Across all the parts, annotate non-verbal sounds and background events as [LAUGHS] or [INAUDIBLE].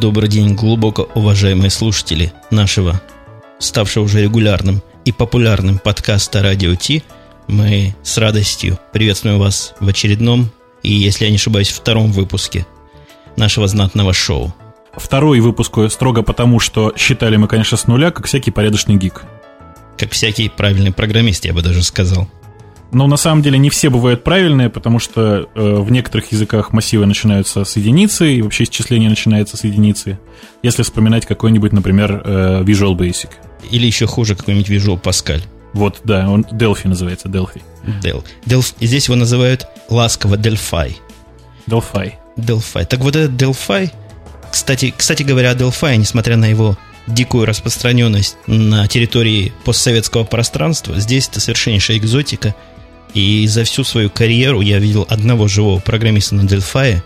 Добрый день, глубоко уважаемые слушатели нашего, ставшего уже регулярным и популярным подкаста «Радио Ти». Мы с радостью приветствуем вас в очередном и, если я не ошибаюсь, втором выпуске нашего знатного шоу. Второй выпуск строго потому, что считали мы, конечно, с нуля, как всякий порядочный гик. Как всякий правильный программист, я бы даже сказал. Но на самом деле не все бывают правильные, потому что э, в некоторых языках массивы начинаются с единицы, и вообще исчисление начинается с единицы. Если вспоминать какой-нибудь, например, э, Visual Basic. Или еще хуже какой-нибудь Visual Pascal. Вот, да, он Delphi называется, Delphi. Del. Delphi. Здесь его называют ласково Delphi. Delphi. Delphi. Так вот этот Delphi, кстати, кстати говоря, Delphi, несмотря на его дикую распространенность на территории постсоветского пространства, здесь это совершеннейшая экзотика – и за всю свою карьеру я видел одного живого программиста на Delphi,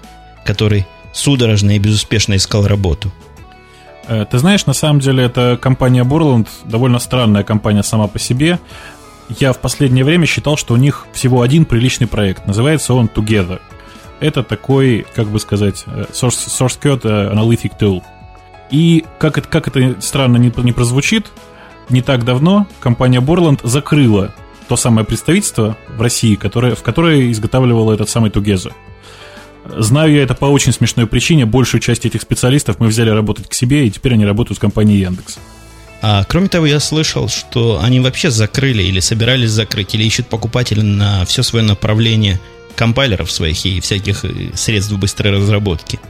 который судорожно и безуспешно искал работу. Э, ты знаешь, на самом деле эта компания Borland довольно странная компания сама по себе. Я в последнее время считал, что у них всего один приличный проект. Называется он Together. Это такой, как бы сказать, э, source, source code analytic tool. И как это, как это странно не, не прозвучит, не так давно компания Borland закрыла то самое представительство в России, которое, в которое изготавливало этот самый Тугеза. Знаю я это по очень смешной причине. Большую часть этих специалистов мы взяли работать к себе, и теперь они работают с компанией Яндекс. А кроме того, я слышал, что они вообще закрыли или собирались закрыть, или ищут покупателя на все свое направление компайлеров своих и всяких э, средств быстрой разработки.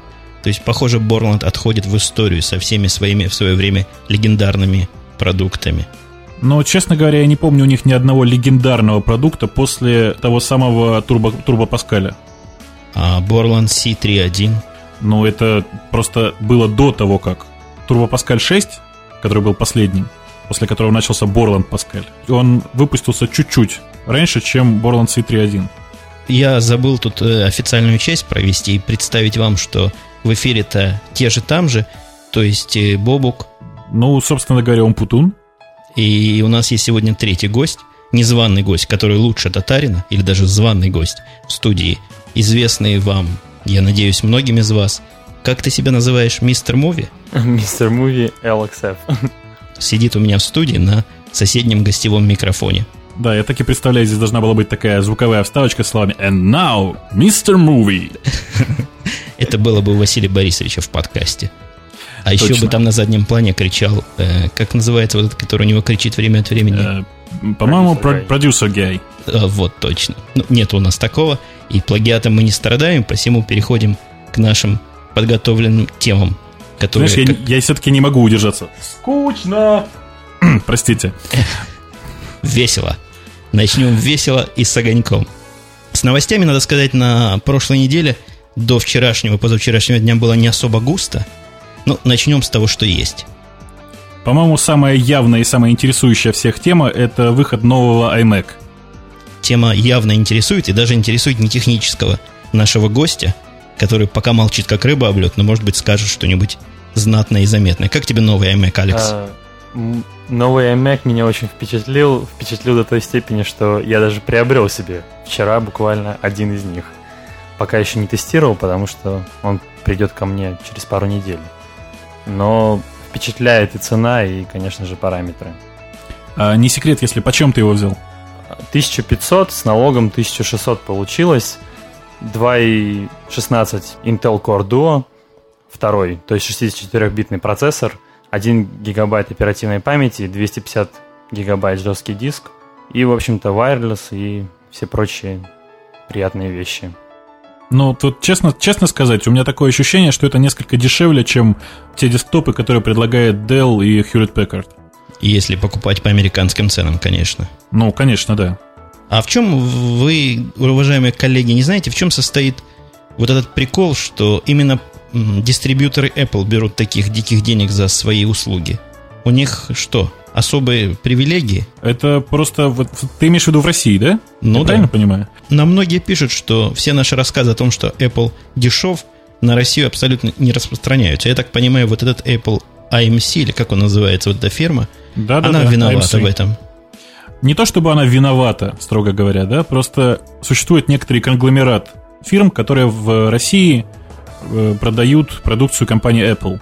То есть, похоже, Борланд отходит в историю со всеми своими в свое время легендарными продуктами – но, честно говоря, я не помню у них ни одного легендарного продукта после того самого Турбо, Турбо Паскаля. А Borland C3.1? Ну, это просто было до того, как Турбо Паскаль 6, который был последним, после которого начался Borland Паскаль, он выпустился чуть-чуть раньше, чем Borland C3.1. Я забыл тут э, официальную часть провести и представить вам, что в эфире-то те же там же, то есть э, Бобук. Ну, собственно говоря, он Путун. И у нас есть сегодня третий гость, незваный гость, который лучше татарина, или даже званый гость в студии, известный вам, я надеюсь, многим из вас. Как ты себя называешь, мистер Муви? [LAUGHS] Мистер Муви LXF. Сидит у меня в студии на соседнем гостевом микрофоне. Да, я так и представляю, здесь должна была быть такая звуковая вставочка с словами «And now, Mr. Movie». [LAUGHS] Это было бы у Василия Борисовича в подкасте. А Точно. еще бы там на заднем плане кричал, э, как называется вот этот, который у него кричит время от времени? Э, по-моему, продюсер гей. Э, вот, точно. Ну, нет у нас такого, и плагиатом мы не страдаем, посему переходим к нашим подготовленным темам, которые... Знаешь, как... я, я все-таки не могу удержаться. Скучно! [CLEARS THROAT] Простите. Весело. Начнем весело и с огоньком. С новостями, надо сказать, на прошлой неделе до вчерашнего, позавчерашнего дня было не особо густо – ну, начнем с того, что есть. По-моему, самая явная и самая интересующая всех тема – это выход нового iMac. Тема явно интересует, и даже интересует не технического нашего гостя, который пока молчит как рыба об лед, но, может быть, скажет что-нибудь знатное и заметное. Как тебе новый iMac, Алекс? А, новый iMac меня очень впечатлил, впечатлил до той степени, что я даже приобрел себе вчера буквально один из них. Пока еще не тестировал, потому что он придет ко мне через пару недель но впечатляет и цена, и, конечно же, параметры. А не секрет, если почем ты его взял? 1500 с налогом 1600 получилось. 2.16 Intel Core Duo, второй, то есть 64-битный процессор, 1 гигабайт оперативной памяти, 250 гигабайт жесткий диск и, в общем-то, wireless и все прочие приятные вещи. Ну, тут честно, честно сказать, у меня такое ощущение, что это несколько дешевле, чем те десктопы, которые предлагает Dell и Hewlett Packard. Если покупать по американским ценам, конечно. Ну, конечно, да. А в чем вы, уважаемые коллеги, не знаете, в чем состоит вот этот прикол, что именно дистрибьюторы Apple берут таких диких денег за свои услуги? У них что, особые привилегии. Это просто... Вот, ты имеешь в виду в России, да? Ну Я да. правильно понимаю? Но многие пишут, что все наши рассказы о том, что Apple дешев, на Россию абсолютно не распространяются. Я так понимаю, вот этот Apple AMC, или как он называется, вот эта фирма, да, она да, виновата AMC. в этом. Не то чтобы она виновата, строго говоря, да, просто существует некоторый конгломерат фирм, которые в России э, продают продукцию компании Apple.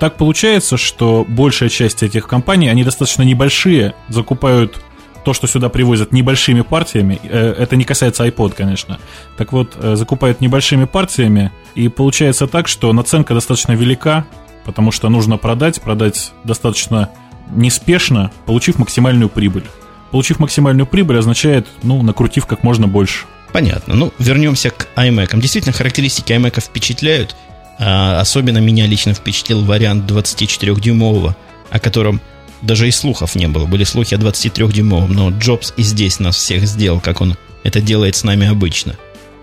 Так получается, что большая часть этих компаний, они достаточно небольшие, закупают то, что сюда привозят небольшими партиями, э, это не касается iPod, конечно. Так вот, э, закупают небольшими партиями, и получается так, что наценка достаточно велика, потому что нужно продать, продать достаточно неспешно, получив максимальную прибыль. Получив максимальную прибыль означает, ну, накрутив как можно больше. Понятно. Ну, вернемся к iMac. Действительно, характеристики iMac впечатляют. А особенно меня лично впечатлил вариант 24-дюймового, о котором даже и слухов не было. Были слухи о 23-дюймовом, но Джобс и здесь нас всех сделал, как он это делает с нами обычно.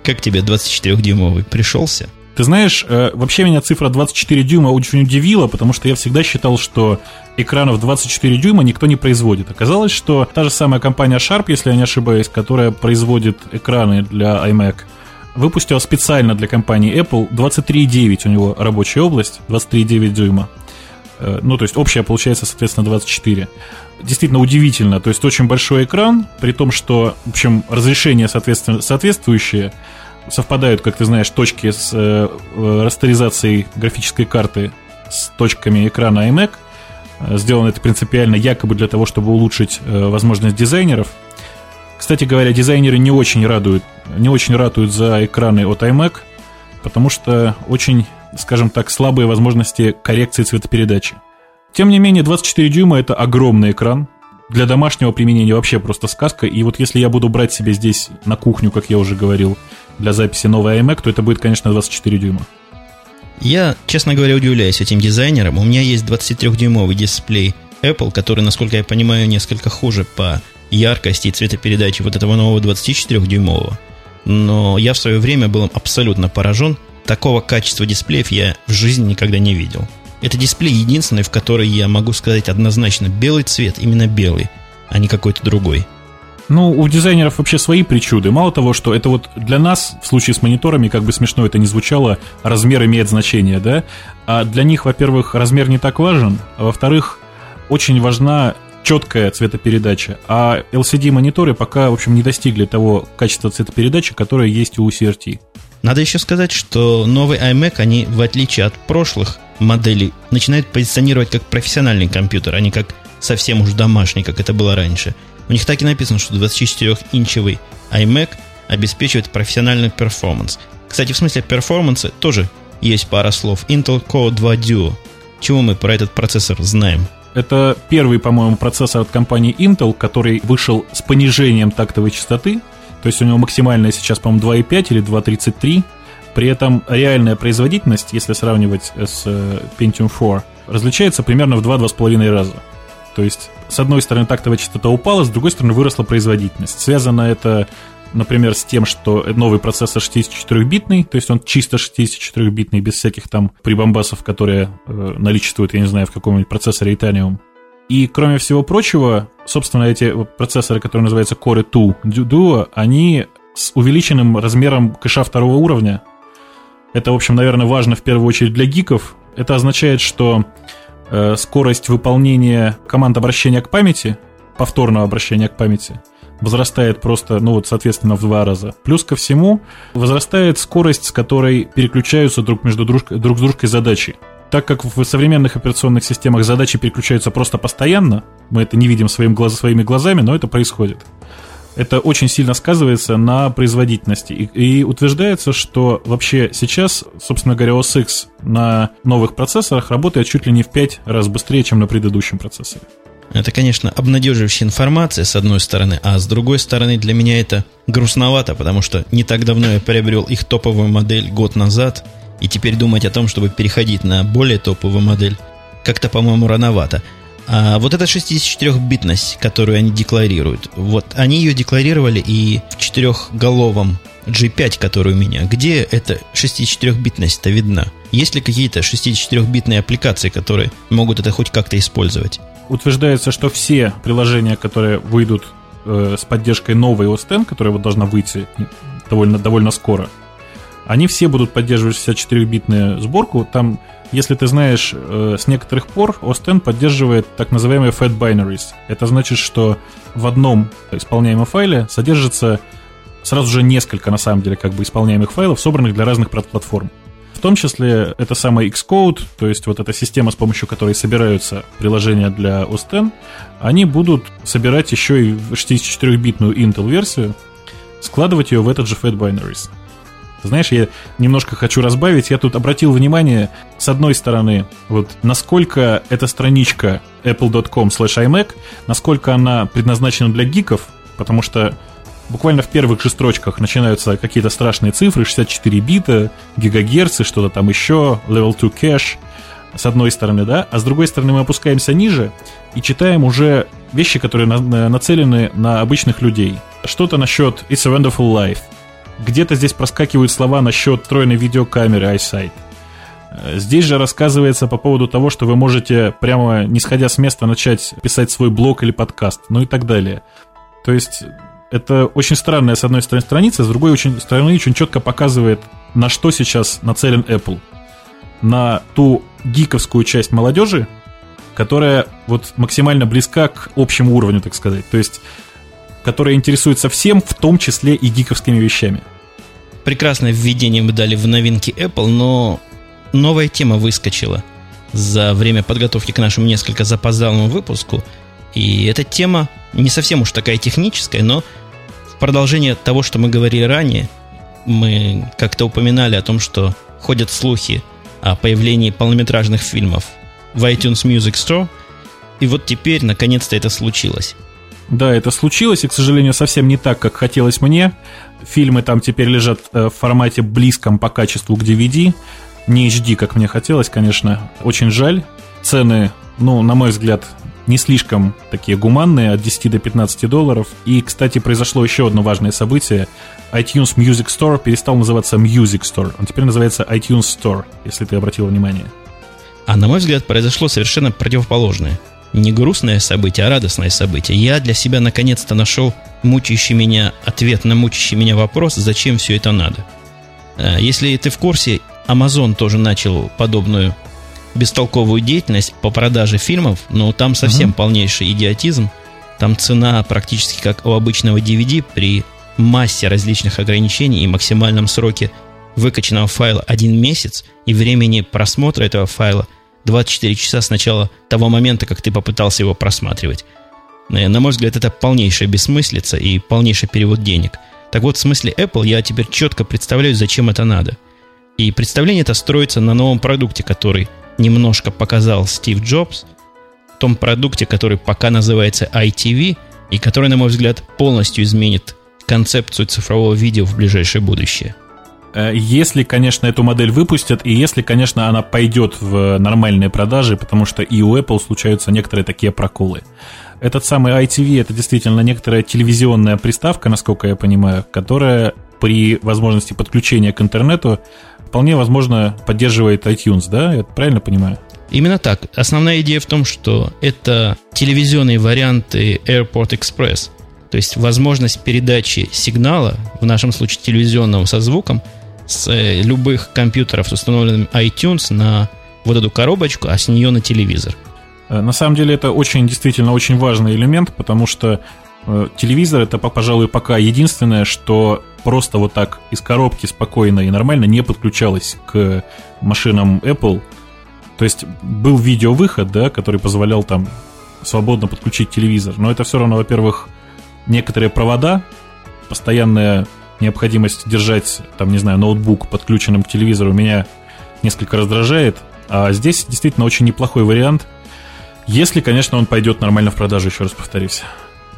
Как тебе 24-дюймовый? Пришелся? Ты знаешь, э, вообще меня цифра 24 дюйма очень удивила, потому что я всегда считал, что экранов 24 дюйма никто не производит. Оказалось, что та же самая компания Sharp, если я не ошибаюсь, которая производит экраны для iMac, выпустила специально для компании Apple 23,9 у него рабочая область, 23,9 дюйма. Э, ну, то есть общая получается, соответственно, 24. Действительно удивительно. То есть очень большой экран, при том, что, в общем, разрешение соответственно, соответствующее, совпадают, как ты знаешь, точки с э растеризацией графической карты с точками экрана iMac. Э, сделано это принципиально якобы для того, чтобы улучшить э, возможность дизайнеров. Кстати говоря, дизайнеры не очень радуют, не очень ратуют за экраны от iMac, потому что очень скажем так, слабые возможности коррекции цветопередачи. Тем не менее, 24 дюйма это огромный экран. Для домашнего применения вообще просто сказка. И вот если я буду брать себе здесь на кухню, как я уже говорил, для записи новый iMac, то это будет, конечно, 24 дюйма. Я, честно говоря, удивляюсь этим дизайнерам. У меня есть 23-дюймовый дисплей Apple, который, насколько я понимаю, несколько хуже по яркости и цветопередаче вот этого нового 24-дюймового. Но я в свое время был абсолютно поражен Такого качества дисплеев я в жизни никогда не видел. Это дисплей единственный, в который я могу сказать однозначно белый цвет, именно белый, а не какой-то другой. Ну, у дизайнеров вообще свои причуды. Мало того, что это вот для нас, в случае с мониторами, как бы смешно это ни звучало, размер имеет значение, да? А для них, во-первых, размер не так важен, а во-вторых, очень важна четкая цветопередача, а LCD-мониторы пока, в общем, не достигли того качества цветопередачи, которое есть у CRT. Надо еще сказать, что новый iMac, они, в отличие от прошлых моделей, начинают позиционировать как профессиональный компьютер, а не как совсем уж домашний, как это было раньше. У них так и написано, что 24-инчевый iMac обеспечивает профессиональный перформанс. Кстати, в смысле перформанса тоже есть пара слов. Intel Core 2 Duo. Чего мы про этот процессор знаем? Это первый, по-моему, процессор от компании Intel, который вышел с понижением тактовой частоты то есть у него максимальная сейчас, по-моему, 2,5 или 2,33. При этом реальная производительность, если сравнивать с э, Pentium 4, различается примерно в 2-2,5 раза. То есть, с одной стороны, тактовая частота упала, с другой стороны, выросла производительность. Связано это, например, с тем, что новый процессор 64-битный, то есть он чисто 64-битный, без всяких там прибамбасов, которые э, наличествуют, я не знаю, в каком-нибудь процессоре Itanium. И, кроме всего прочего, собственно, эти процессоры, которые называются Core 2 Duo, они с увеличенным размером кэша второго уровня. Это, в общем, наверное, важно в первую очередь для гиков. Это означает, что э, скорость выполнения команд обращения к памяти, повторного обращения к памяти, возрастает просто, ну вот, соответственно, в два раза. Плюс ко всему, возрастает скорость, с которой переключаются друг между друг, друг с дружкой задачи. Так как в современных операционных системах задачи переключаются просто постоянно, мы это не видим своим глаз, своими глазами, но это происходит. Это очень сильно сказывается на производительности. И, и утверждается, что вообще сейчас, собственно говоря, OS X на новых процессорах работает чуть ли не в 5 раз быстрее, чем на предыдущем процессоре. Это, конечно, обнадеживающая информация, с одной стороны, а с другой стороны, для меня это грустновато, потому что не так давно я приобрел их топовую модель год назад – и теперь думать о том, чтобы переходить на более топовую модель, как-то, по-моему, рановато. А вот эта 64-битность, которую они декларируют, вот они ее декларировали и в четырехголовом G5, который у меня, где эта 64-битность-то видна? Есть ли какие-то 64-битные аппликации, которые могут это хоть как-то использовать? Утверждается, что все приложения, которые выйдут э, с поддержкой новой OS X, которая вот должна выйти довольно, довольно скоро, они все будут поддерживать 64-битную сборку. Там, если ты знаешь, э, с некоторых пор OS поддерживает так называемые fat binaries. Это значит, что в одном исполняемом файле содержится сразу же несколько, на самом деле, как бы исполняемых файлов, собранных для разных платформ. В том числе это самый Xcode, то есть вот эта система, с помощью которой собираются приложения для OS они будут собирать еще и 64-битную Intel-версию, складывать ее в этот же Fat Binaries. Знаешь, я немножко хочу разбавить. Я тут обратил внимание, с одной стороны, вот насколько эта страничка apple.com slash iMac, насколько она предназначена для гиков, потому что буквально в первых же строчках начинаются какие-то страшные цифры, 64 бита, гигагерцы, что-то там еще, level 2 cache, с одной стороны, да, а с другой стороны мы опускаемся ниже и читаем уже вещи, которые на, нацелены на обычных людей. Что-то насчет It's a Wonderful Life. Где-то здесь проскакивают слова насчет встроенной видеокамеры iSight. Э, здесь же рассказывается по поводу того, что вы можете прямо не сходя с места начать писать свой блог или подкаст, ну и так далее. То есть это очень странная, с одной стороны, страница, с другой очень, стороны очень четко показывает, на что сейчас нацелен Apple. На ту гиковскую часть молодежи, которая вот максимально близка к общему уровню, так сказать. То есть, которая интересуется всем, в том числе и гиковскими вещами. Прекрасное введение мы дали в новинки Apple, но новая тема выскочила за время подготовки к нашему несколько запоздалому выпуску. И эта тема не совсем уж такая техническая, но в продолжение того, что мы говорили ранее, мы как-то упоминали о том, что ходят слухи о появлении полнометражных фильмов в iTunes Music Store. И вот теперь, наконец-то, это случилось. Да, это случилось, и, к сожалению, совсем не так, как хотелось мне. Фильмы там теперь лежат э, в формате близком по качеству к DVD. Не HD, как мне хотелось, конечно. Очень жаль. Цены, ну, на мой взгляд, не слишком такие гуманные, от 10 до 15 долларов. И, кстати, произошло еще одно важное событие. iTunes Music Store перестал называться Music Store. Он теперь называется iTunes Store, если ты обратил внимание. А на мой взгляд, произошло совершенно противоположное. Не грустное событие, а радостное событие. Я для себя наконец-то нашел мучающий меня ответ на мучающий меня вопрос, зачем все это надо. Э, если ты в курсе, Amazon тоже начал подобную бестолковую деятельность по продаже фильмов, но там совсем uh-huh. полнейший идиотизм. Там цена практически как у обычного DVD при массе различных ограничений и максимальном сроке выкачанного файла один месяц и времени просмотра этого файла 24 часа с начала того момента, как ты попытался его просматривать. Э, на мой взгляд, это полнейшая бессмыслица и полнейший перевод денег. Так вот, в смысле Apple я теперь четко представляю, зачем это надо. И представление это строится на новом продукте, который немножко показал Стив Джобс, том продукте, который пока называется ITV, и который, на мой взгляд, полностью изменит концепцию цифрового видео в ближайшее будущее. Э, если, конечно, эту модель выпустят, и если, конечно, она пойдет в нормальные продажи, потому что и у Apple случаются некоторые такие проколы. Этот самый ITV это действительно некоторая телевизионная приставка, насколько я понимаю, которая при возможности подключения к интернету вполне возможно поддерживает iTunes, да? Я правильно понимаю? Именно так. Основная идея в том, что это телевизионные варианты Airport Express. То есть возможность передачи сигнала, в нашем случае телевизионного со звуком, с э, любых компьютеров с установленным iTunes на вот эту коробочку, а с нее на телевизор. Э, на самом деле это очень, действительно, очень важный элемент, потому что э, телевизор это, пожалуй, пока единственное, что просто вот так из коробки спокойно и нормально не подключалось к машинам Apple. То есть был видеовыход, да, который позволял там свободно подключить телевизор. Но это все равно, во-первых, некоторые провода, постоянная необходимость держать, там, не знаю, ноутбук подключенным к телевизору меня несколько раздражает. А здесь действительно очень неплохой вариант, если, конечно, он пойдет нормально в продажу, еще раз повторюсь.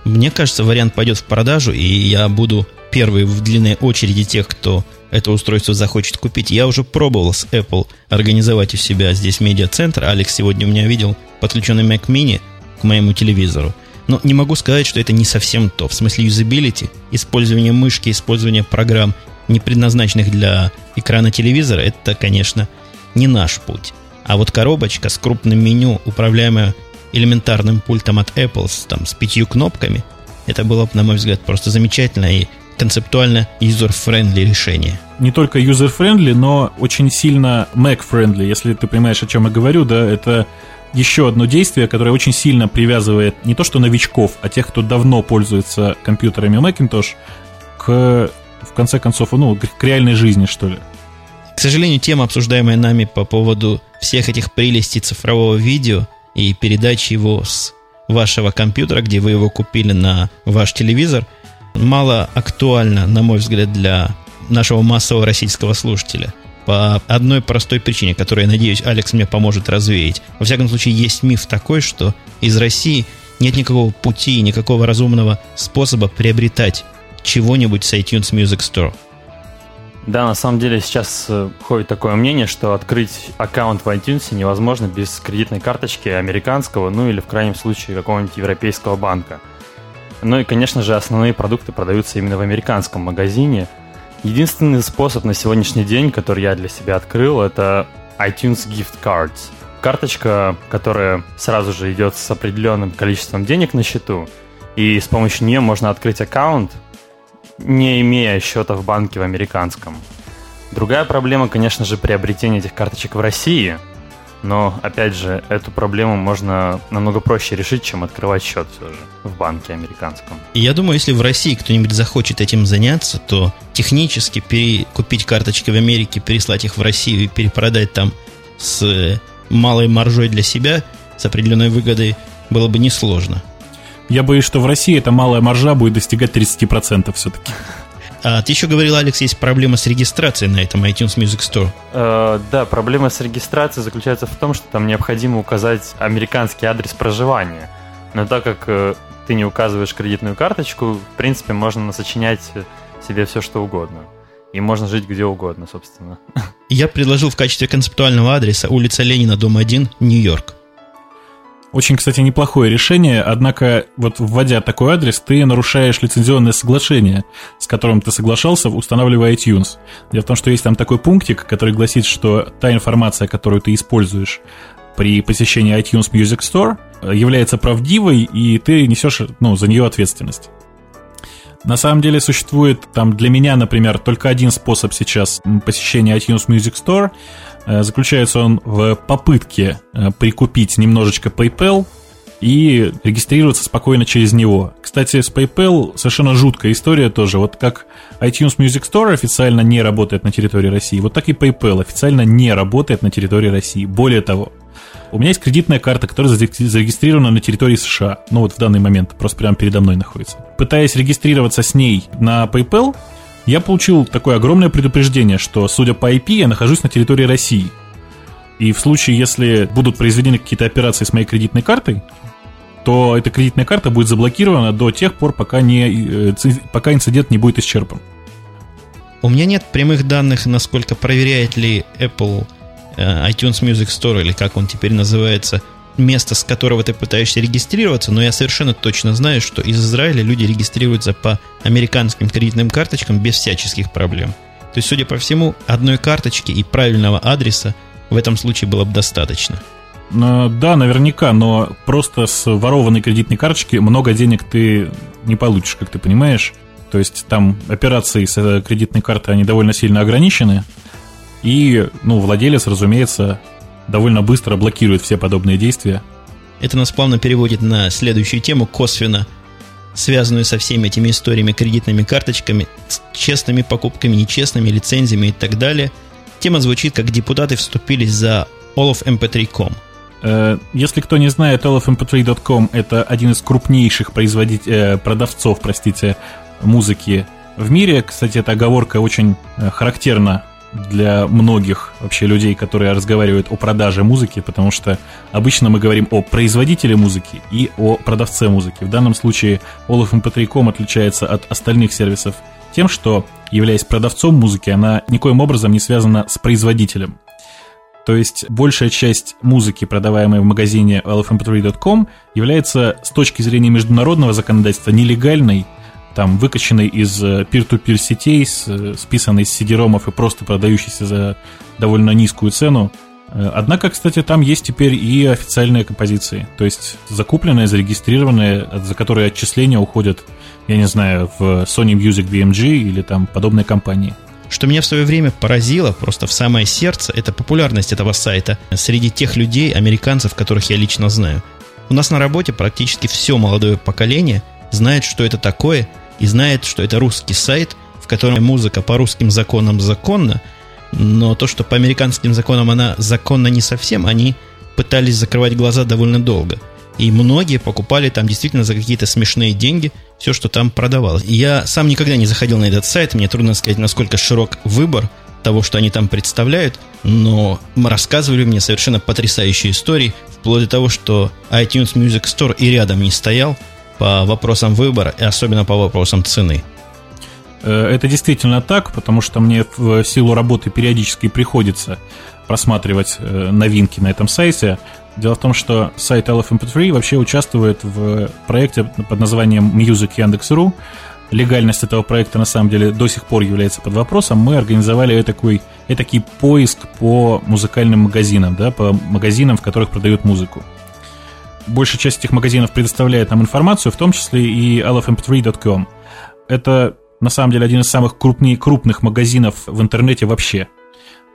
Мне кажется, вариант пойдет в продажу, и я буду первый в длинной очереди тех, кто это устройство захочет купить. Я уже пробовал с Apple организовать у себя здесь медиацентр. Алекс сегодня у меня видел подключенный Mac Mini к моему телевизору. Но не могу сказать, что это не совсем то. В смысле юзабилити, использование мышки, использование программ, не предназначенных для экрана телевизора, это, конечно, не наш путь. А вот коробочка с крупным меню, управляемая элементарным пультом от Apple, с, там, с пятью кнопками, это было, на мой взгляд, просто замечательно и концептуально user-friendly решение. Не только user-friendly, но очень сильно Mac-friendly, если ты понимаешь, о чем я говорю, да, это еще одно действие, которое очень сильно привязывает не то что новичков, а тех, кто давно пользуется компьютерами Macintosh, к, в конце концов, ну, к реальной жизни, что ли. К сожалению, тема, обсуждаемая нами по поводу всех этих прелестей цифрового видео и передачи его с вашего компьютера, где вы его купили на ваш телевизор, мало актуальна, на мой взгляд, для нашего массового российского слушателя. По одной простой причине, которую, я надеюсь, Алекс мне поможет развеять. Во всяком случае, есть миф такой, что из России нет никакого пути, никакого разумного способа приобретать чего-нибудь с iTunes Music Store. Да, на самом деле сейчас э, ходит такое мнение, что открыть аккаунт в iTunes невозможно без кредитной карточки американского, ну или в крайнем случае какого-нибудь европейского банка. Ну и, конечно же, основные продукты продаются именно в американском магазине. Единственный способ на сегодняшний день, который я для себя открыл, это iTunes Gift Cards. Карточка, которая сразу же идет с определенным количеством денег на счету, и с помощью нее можно открыть аккаунт, не имея счета в банке в американском. Другая проблема, конечно же, приобретение этих карточек в России. Но, опять же, эту проблему можно намного проще решить, чем открывать счет все же в банке американском. Я думаю, если в России кто-нибудь захочет этим заняться, то технически перекупить карточки в Америке, переслать их в Россию и перепродать там с малой маржой для себя, с определенной выгодой, было бы несложно. Я боюсь, что в России эта малая маржа будет достигать 30% все-таки. А ты еще говорил, Алекс, есть проблема с регистрацией на этом iTunes Music Store. Э, да, проблема с регистрацией заключается в том, что там необходимо указать американский адрес проживания. Но так как э, ты не указываешь кредитную карточку, в принципе, можно сочинять себе все, что угодно. И можно жить где угодно, собственно. Я предложил в качестве концептуального адреса улица Ленина, дом 1, Нью-Йорк. Очень, кстати, неплохое решение, однако вот вводя такой адрес, ты нарушаешь лицензионное соглашение, с которым ты соглашался, устанавливая iTunes. Дело в том, что есть там такой пунктик, который гласит, что та информация, которую ты используешь при посещении iTunes Music Store, является правдивой, и ты несешь ну, за нее ответственность. На самом деле существует там для меня, например, только один способ сейчас посещения iTunes Music Store – Э, заключается он в попытке э, прикупить немножечко PayPal и регистрироваться спокойно через него. Кстати, с PayPal совершенно жуткая история тоже. Вот как iTunes Music Store официально не работает на территории России, вот так и PayPal официально не работает на территории России. Более того, у меня есть кредитная карта, которая зарегистрирована на территории США. Ну вот в данный момент, просто прямо передо мной находится. Пытаясь регистрироваться с ней на PayPal, я получил такое огромное предупреждение, что, судя по IP, я нахожусь на территории России. И в случае, если будут произведены какие-то операции с моей кредитной картой, то эта кредитная карта будет заблокирована до тех пор, пока, не, э, пока инцидент не будет исчерпан. У меня нет прямых данных, насколько проверяет ли Apple iTunes Music Store, или как он теперь называется, место, с которого ты пытаешься регистрироваться, но я совершенно точно знаю, что из Израиля люди регистрируются по американским кредитным карточкам без всяческих проблем. То есть, судя по всему, одной карточки и правильного адреса в этом случае было бы достаточно. Да, наверняка, но просто с ворованной кредитной карточки много денег ты не получишь, как ты понимаешь. То есть там операции с э, кредитной картой, они довольно сильно ограничены. И, ну, владелец, разумеется, довольно быстро блокирует все подобные действия. Это нас плавно переводит на следующую тему, косвенно связанную со всеми этими историями, кредитными карточками, честными покупками, нечестными лицензиями и так далее. Тема звучит, как депутаты вступились за allofmp3.com. Э, если кто не знает, allofmp3.com это один из крупнейших производителей, э, продавцов, простите, музыки в мире. Кстати, эта оговорка очень э, характерна для многих вообще людей, которые разговаривают о продаже музыки, потому что обычно мы говорим о производителе музыки и о продавце музыки. В данном случае OLFMP3.com отличается от остальных сервисов тем, что, являясь продавцом музыки, она никоим образом не связана с производителем. То есть большая часть музыки, продаваемой в магазине lfmp3.com, является с точки зрения международного законодательства нелегальной там выкачанный из peer-to-peer сетей, списанный с CD-ромов и просто продающийся за довольно низкую цену. Э, однако, кстати, там есть теперь и официальные композиции, то есть закупленные, зарегистрированные, за которые отчисления уходят, я не знаю, в Sony Music BMG или там подобные компании. Что меня в свое время поразило просто в самое сердце, это популярность этого сайта среди тех людей, американцев, которых я лично знаю. У нас на работе практически все молодое поколение знает, что это такое, и знает, что это русский сайт, в котором музыка по русским законам законна, но то, что по американским законам она законна не совсем, они пытались закрывать глаза довольно долго. И многие покупали там действительно за какие-то смешные деньги все, что там продавалось. Я сам никогда не заходил на этот сайт, мне трудно сказать, насколько широк выбор того, что они там представляют, но рассказывали мне совершенно потрясающие истории, вплоть до того, что iTunes Music Store и рядом не стоял по вопросам выбора, и особенно по вопросам цены. Э, это действительно так, потому что мне в силу работы периодически приходится просматривать э, новинки на этом сайте. Дело в том, что сайт LFMP3 вообще участвует в проекте под названием Music Яндекс.ру, легальность этого проекта на самом деле до сих пор является под вопросом. Мы организовали такой, такой поиск по музыкальным магазинам, да, по магазинам, в которых продают музыку. Большая часть этих магазинов предоставляет нам информацию, в том числе и lfmp3.com. Это на самом деле один из самых крупнее, крупных магазинов в интернете вообще.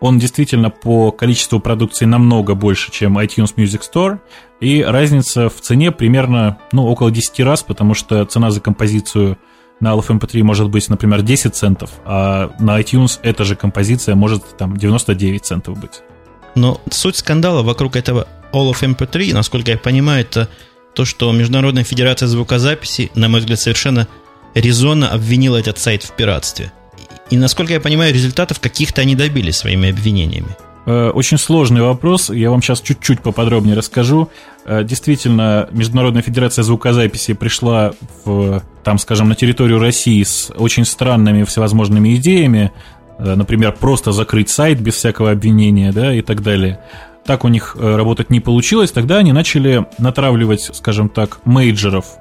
Он действительно по количеству продукции намного больше, чем iTunes Music Store, и разница в цене примерно ну, около 10 раз, потому что цена за композицию – на LFMP3 может быть, например, 10 центов, а на iTunes эта же композиция может там 99 центов быть. Но суть скандала вокруг этого All of MP3, насколько я понимаю, это то, что Международная Федерация Звукозаписи, на мой взгляд, совершенно резонно обвинила этот сайт в пиратстве. И, насколько я понимаю, результатов каких-то они добились своими обвинениями. Э, очень сложный вопрос, я вам сейчас чуть-чуть поподробнее расскажу. Э, действительно, Международная Федерация Звукозаписи пришла в, там, скажем, на территорию России с очень странными всевозможными идеями, э, например, просто закрыть сайт без всякого обвинения, да, и так далее. Так у них работать не получилось, тогда они начали натравливать, скажем так, мейджеров,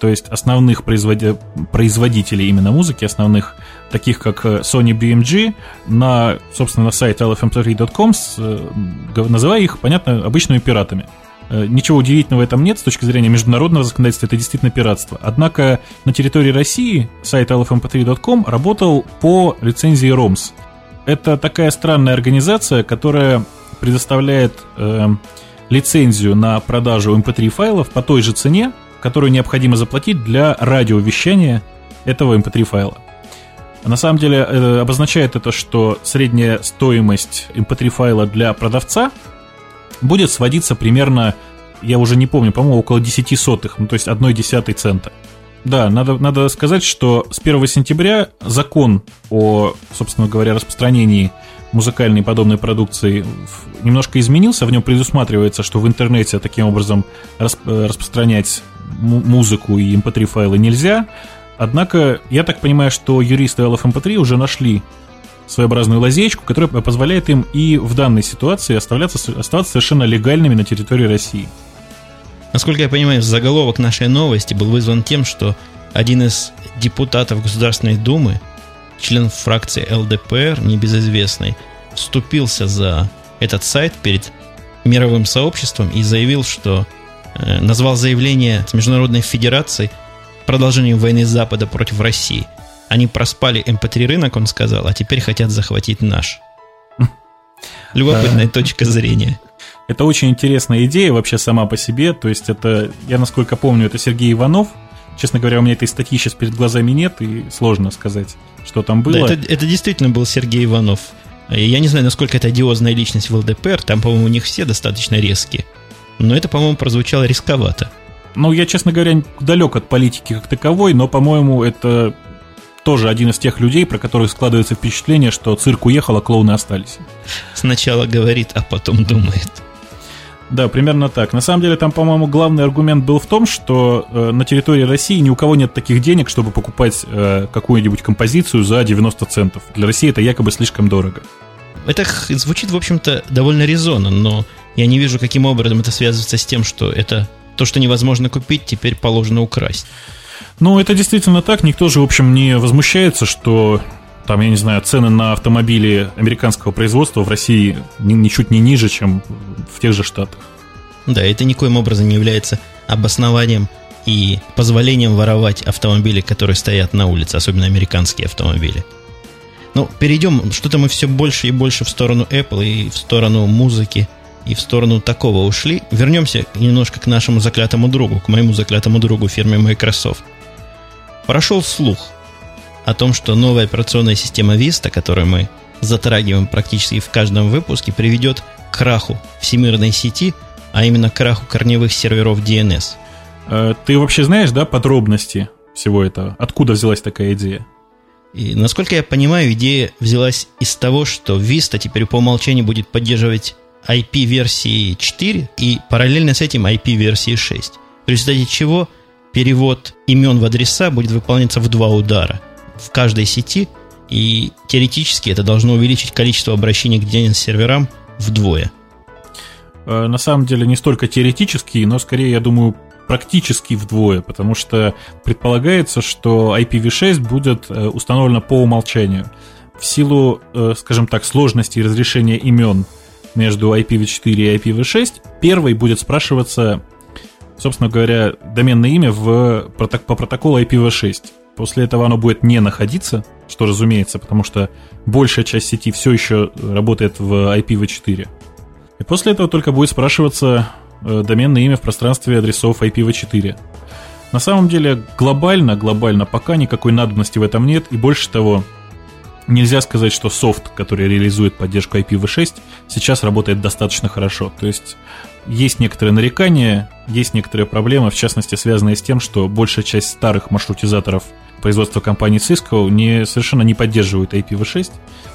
то есть основных производи... производителей именно музыки, основных таких как э, Sony BMG, на, собственно, на сайт lfm3.com, э, называя их, понятно, обычными пиратами. Э, ничего удивительного в этом нет с точки зрения международного законодательства, это действительно пиратство. Однако на территории России сайт lfmp3.com работал по лицензии ROMS. Это такая странная организация, которая предоставляет э, лицензию на продажу mp3 файлов по той же цене, которую необходимо заплатить для радиовещания этого mp3 файла. На самом деле э, обозначает это, что средняя стоимость mp3 файла для продавца будет сводиться примерно, я уже не помню, по-моему, около 10 сотых, ну то есть 1 десятой цента. Да, надо, надо сказать, что с 1 сентября закон о, собственно говоря, распространении музыкальной подобной продукции немножко изменился. В нем предусматривается, что в интернете таким образом расп распространять музыку и mp3 эм файлы нельзя. Однако, я так понимаю, что юристы LFMP3 эм уже нашли своеобразную лазейку, которая позволяет им и в данной ситуации оставляться, оставаться совершенно легальными на территории России. Насколько я понимаю, заголовок нашей новости был вызван тем, что один из депутатов Государственной Думы, член фракции ЛДПР, небезызвестный, вступился за этот сайт перед мировым сообществом и заявил, что э, назвал заявление с Международной Федерацией продолжением войны Запада против России. Они проспали MP3 эм рынок, он сказал, а теперь хотят захватить наш. [LAUGHS] Любопытная точка зрения. Это очень интересная идея вообще сама по себе. То есть это, я насколько помню, это Сергей Иванов. Честно говоря, у меня этой статьи сейчас перед глазами нет, и сложно сказать, что там было. Да, это, это действительно был Сергей Иванов. Я не знаю, насколько это одиозная личность в ЛДПР. Там, по-моему, у них все достаточно резкие. Но это, по-моему, прозвучало рисковато. Ну, я, честно говоря, далек от политики как таковой, но, по-моему, это тоже один из тех людей, про которых складывается впечатление, что цирк уехал, а клоуны остались. Сначала говорит, а потом думает. Да, примерно так. На самом деле там, по-моему, главный аргумент был в том, что э, на территории России ни у кого нет таких денег, чтобы покупать э, какую-нибудь композицию за 90 центов. Для России это якобы слишком дорого. Это звучит, в общем-то, довольно резонно, но я не вижу, каким образом это связывается с тем, что это то, что невозможно купить, теперь положено украсть. Ну, это действительно так. Никто же, в общем, не возмущается, что там, я не знаю, цены на автомобили американского производства в России ничуть не ниже, чем в тех же Штатах. Да, это никоим образом не является обоснованием и позволением воровать автомобили, которые стоят на улице, особенно американские автомобили. Ну, перейдем, что-то мы все больше и больше в сторону Apple и в сторону музыки и в сторону такого ушли. Вернемся немножко к нашему заклятому другу, к моему заклятому другу фирме Microsoft. Прошел слух о том, что новая операционная система Vista, которую мы затрагиваем практически в каждом выпуске, приведет к краху всемирной сети, а именно к краху корневых серверов DNS. Э, ты вообще знаешь, да, подробности всего этого? Откуда взялась такая идея? И, насколько я понимаю, идея взялась из того, что Vista теперь по умолчанию будет поддерживать IP-версии 4 и параллельно с этим IP-версии 6. В результате чего перевод имен в адреса будет выполняться в два удара в каждой сети, и теоретически это должно увеличить количество обращений к DNS-серверам вдвое. Э, на самом деле не столько теоретически, но скорее, я думаю, практически вдвое, потому что предполагается, что IPv6 будет э, установлено по умолчанию. В силу, э, скажем так, сложности разрешения имен между IPv4 и IPv6, первый будет спрашиваться, собственно говоря, доменное имя в, по протоколу IPv6. После этого оно будет не находиться, что разумеется, потому что большая часть сети все еще работает в IPv4. И после этого только будет спрашиваться э, доменное имя в пространстве адресов IPv4. На самом деле, глобально, глобально пока никакой надобности в этом нет, и больше того, нельзя сказать, что софт, который реализует поддержку IPv6, сейчас работает достаточно хорошо. То есть есть некоторые нарекания, есть некоторые проблемы, в частности, связанные с тем, что большая часть старых маршрутизаторов производства компании Cisco не, совершенно не поддерживают IPv6,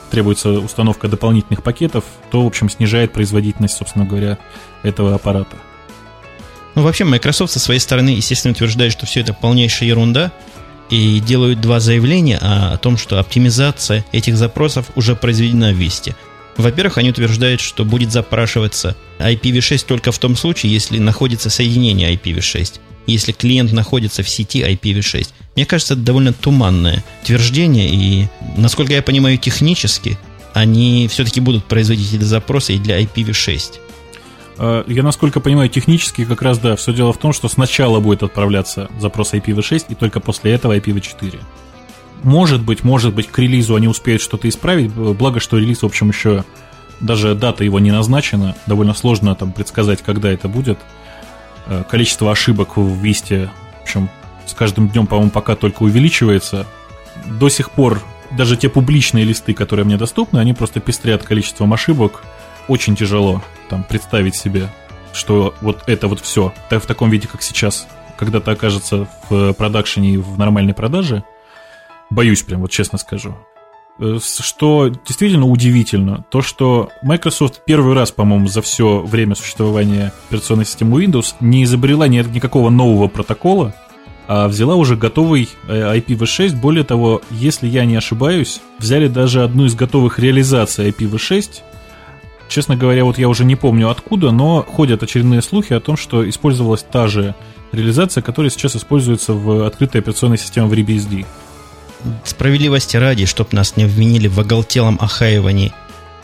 требуется установка дополнительных пакетов, то, в общем, снижает производительность, собственно говоря, этого аппарата. Ну, вообще, Microsoft со своей стороны, естественно, утверждает, что все это полнейшая ерунда, и делают два заявления о том, что оптимизация этих запросов уже произведена в Висте. Во-первых, они утверждают, что будет запрашиваться IPv6 только в том случае, если находится соединение IPv6, если клиент находится в сети IPv6. Мне кажется, это довольно туманное утверждение, и, насколько я понимаю, технически они все-таки будут производить эти запросы и для IPv6. А, я, насколько понимаю, технически как раз, да, все дело в том, что сначала будет отправляться запрос IPv6, и только после этого IPv4. Может быть, может быть, к релизу они успеют что-то исправить, благо, что релиз, в общем, еще даже дата его не назначена, довольно сложно там предсказать, когда это будет. А, количество ошибок в Висте, в общем, с каждым днем, по-моему, пока только увеличивается. До сих пор даже те публичные листы, которые мне доступны, они просто пестрят количеством ошибок. Очень тяжело там представить себе, что вот это вот все в таком виде, как сейчас, когда-то окажется в продакшене и в нормальной продаже. Боюсь прям, вот честно скажу. Э, что действительно удивительно, то что Microsoft первый раз, по-моему, за все время существования операционной системы Windows не изобрела никакого нового протокола, а взяла уже готовый э, IPv6. Более того, если я не ошибаюсь, взяли даже одну из готовых реализаций IPv6. Честно говоря, вот я уже не помню откуда, но ходят очередные слухи о том, что использовалась та же реализация, которая сейчас используется в открытой операционной системе в FreeBSD. Справедливости ради, чтобы нас не обвинили в оголтелом охаивании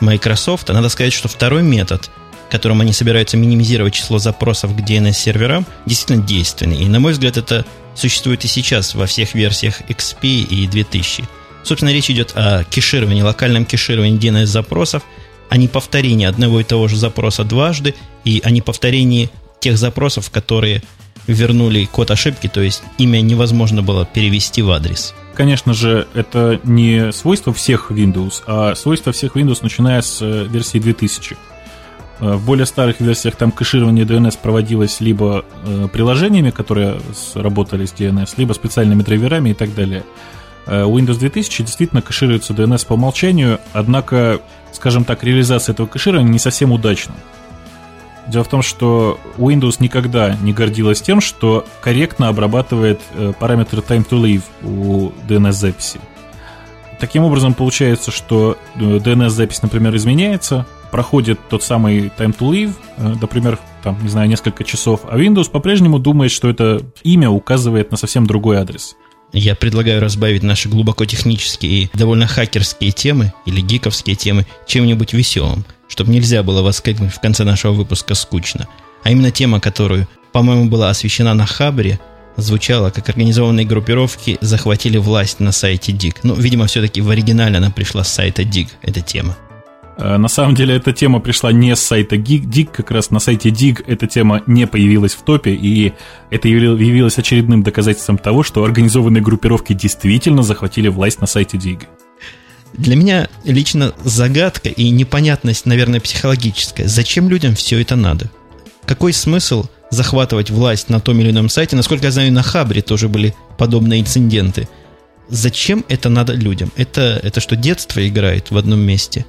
Microsoft, надо сказать, что второй метод, которым они собираются минимизировать число запросов к DNS-серверам, действительно действенный. И, на мой взгляд, это существует и сейчас во всех версиях XP и 2000. Собственно, речь идет о кешировании, локальном кешировании DNS-запросов, а не повторении одного и того же запроса дважды, и о не повторении тех запросов, которые вернули код ошибки, то есть имя невозможно было перевести в адрес. Конечно же, это не свойство всех Windows, а свойство всех Windows, начиная с э, версии 2000. Э, в более старых версиях там кэширование DNS проводилось либо э, приложениями, которые работали с DNS, либо специальными драйверами и так далее. Windows 2000 действительно кэшируется DNS по умолчанию, однако, скажем так, реализация этого кэширования не совсем удачна. Дело в том, что Windows никогда не гордилась тем, что корректно обрабатывает параметры time to live у DNS-записи. Таким образом, получается, что DNS-запись, например, изменяется, проходит тот самый time to live, э, например, там, не знаю, несколько часов, а Windows по-прежнему думает, что это имя указывает на совсем другой адрес. Я предлагаю разбавить наши глубоко технические и довольно хакерские темы или гиковские темы чем-нибудь веселым, чтобы нельзя было воскликнуть в конце нашего выпуска скучно. А именно тема, которую, по-моему, была освещена на Хабре, звучала как организованные группировки захватили власть на сайте DIG. Ну, видимо, все-таки в оригинале она пришла с сайта DIG, эта тема. Э, на самом деле эта тема пришла не с сайта Dig, как раз на сайте Dig эта тема не появилась в топе, и это явилось очередным доказательством того, что организованные группировки действительно захватили власть на сайте Dig. Для меня лично загадка и непонятность, наверное, психологическая. Зачем людям все это надо? Какой смысл захватывать власть на том или ином сайте? Насколько я знаю, на Хабре тоже были подобные инциденты. Зачем это надо людям? Это, это что, детство играет в одном месте?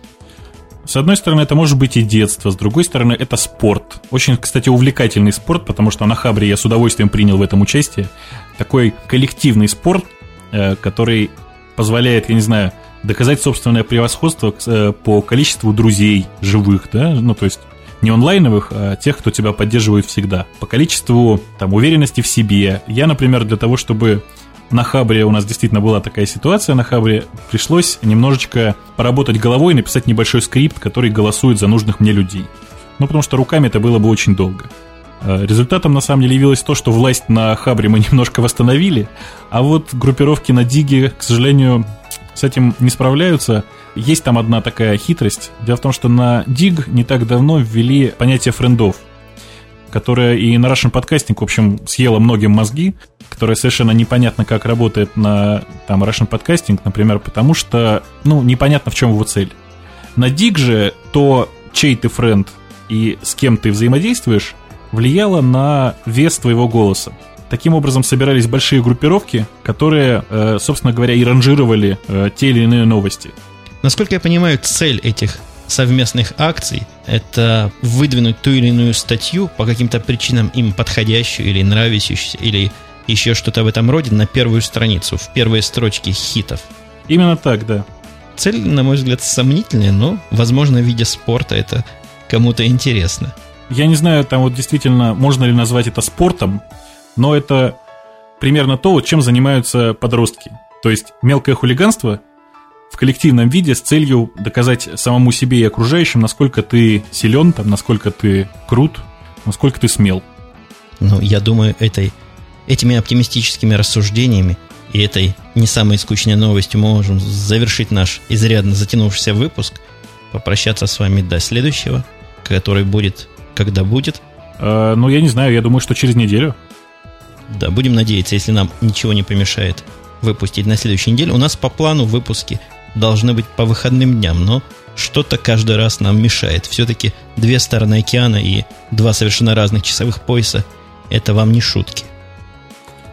С одной стороны, это может быть и детство, с другой стороны, это спорт. Очень, кстати, увлекательный спорт, потому что на Хабре я с удовольствием принял в этом участие. Такой коллективный спорт, э, который позволяет, я не знаю, доказать собственное превосходство э, по количеству друзей живых, да, ну, то есть не онлайновых, а тех, кто тебя поддерживает всегда. По количеству там, уверенности в себе. Я, например, для того, чтобы на Хабре у нас действительно была такая ситуация на Хабре, пришлось немножечко поработать головой и написать небольшой скрипт, который голосует за нужных мне людей. Ну, потому что руками это было бы очень долго. А результатом, на самом деле, явилось то, что власть на Хабре мы [LAUGHS] немножко восстановили, а вот группировки на Диге, к сожалению, с этим не справляются. Есть там одна такая хитрость. Дело в том, что на Dig не так давно ввели понятие френдов, которое и на Russian Podcasting, в общем, съело многим мозги, которое совершенно непонятно, как работает на там, Russian Podcasting, например, потому что, ну, непонятно, в чем его цель. На Dig же то, чей ты френд и с кем ты взаимодействуешь, влияло на вес твоего голоса. Таким образом собирались большие группировки, которые, э, собственно говоря, и ранжировали э, те или иные новости. Насколько я понимаю, цель этих совместных акций – это выдвинуть ту или иную статью по каким-то причинам им подходящую или нравящуюся, или еще что-то в этом роде на первую страницу, в первые строчки хитов. Именно так, да. Цель, на мой взгляд, сомнительная, но, возможно, в виде спорта это кому-то интересно. Я не знаю, там вот действительно, можно ли назвать это спортом, но это примерно то, вот, чем занимаются подростки. То есть мелкое хулиганство в коллективном виде с целью доказать самому себе и окружающим, насколько ты силен, там, насколько ты крут, насколько ты смел. Ну, я думаю, этой, этими оптимистическими рассуждениями и этой не самой скучной новостью мы можем завершить наш изрядно затянувшийся выпуск, попрощаться с вами до следующего, который будет, когда будет. Э, ну, я не знаю, я думаю, что через неделю. Да, будем надеяться, если нам ничего не помешает выпустить на следующей неделе. У нас по плану выпуски должны быть по выходным дням, но что-то каждый раз нам мешает. Все-таки две стороны океана и два совершенно разных часовых пояса – это вам не шутки.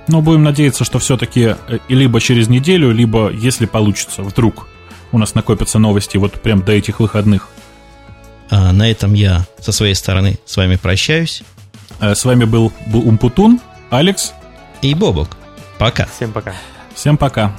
Но будем надеяться, что все-таки э, либо через неделю, либо, если получится, вдруг у нас накопятся новости вот прям до этих выходных. А на этом я со своей стороны с вами прощаюсь. Э, с вами был Умпутун, Алекс и Бобок. Пока. Всем пока. Всем пока.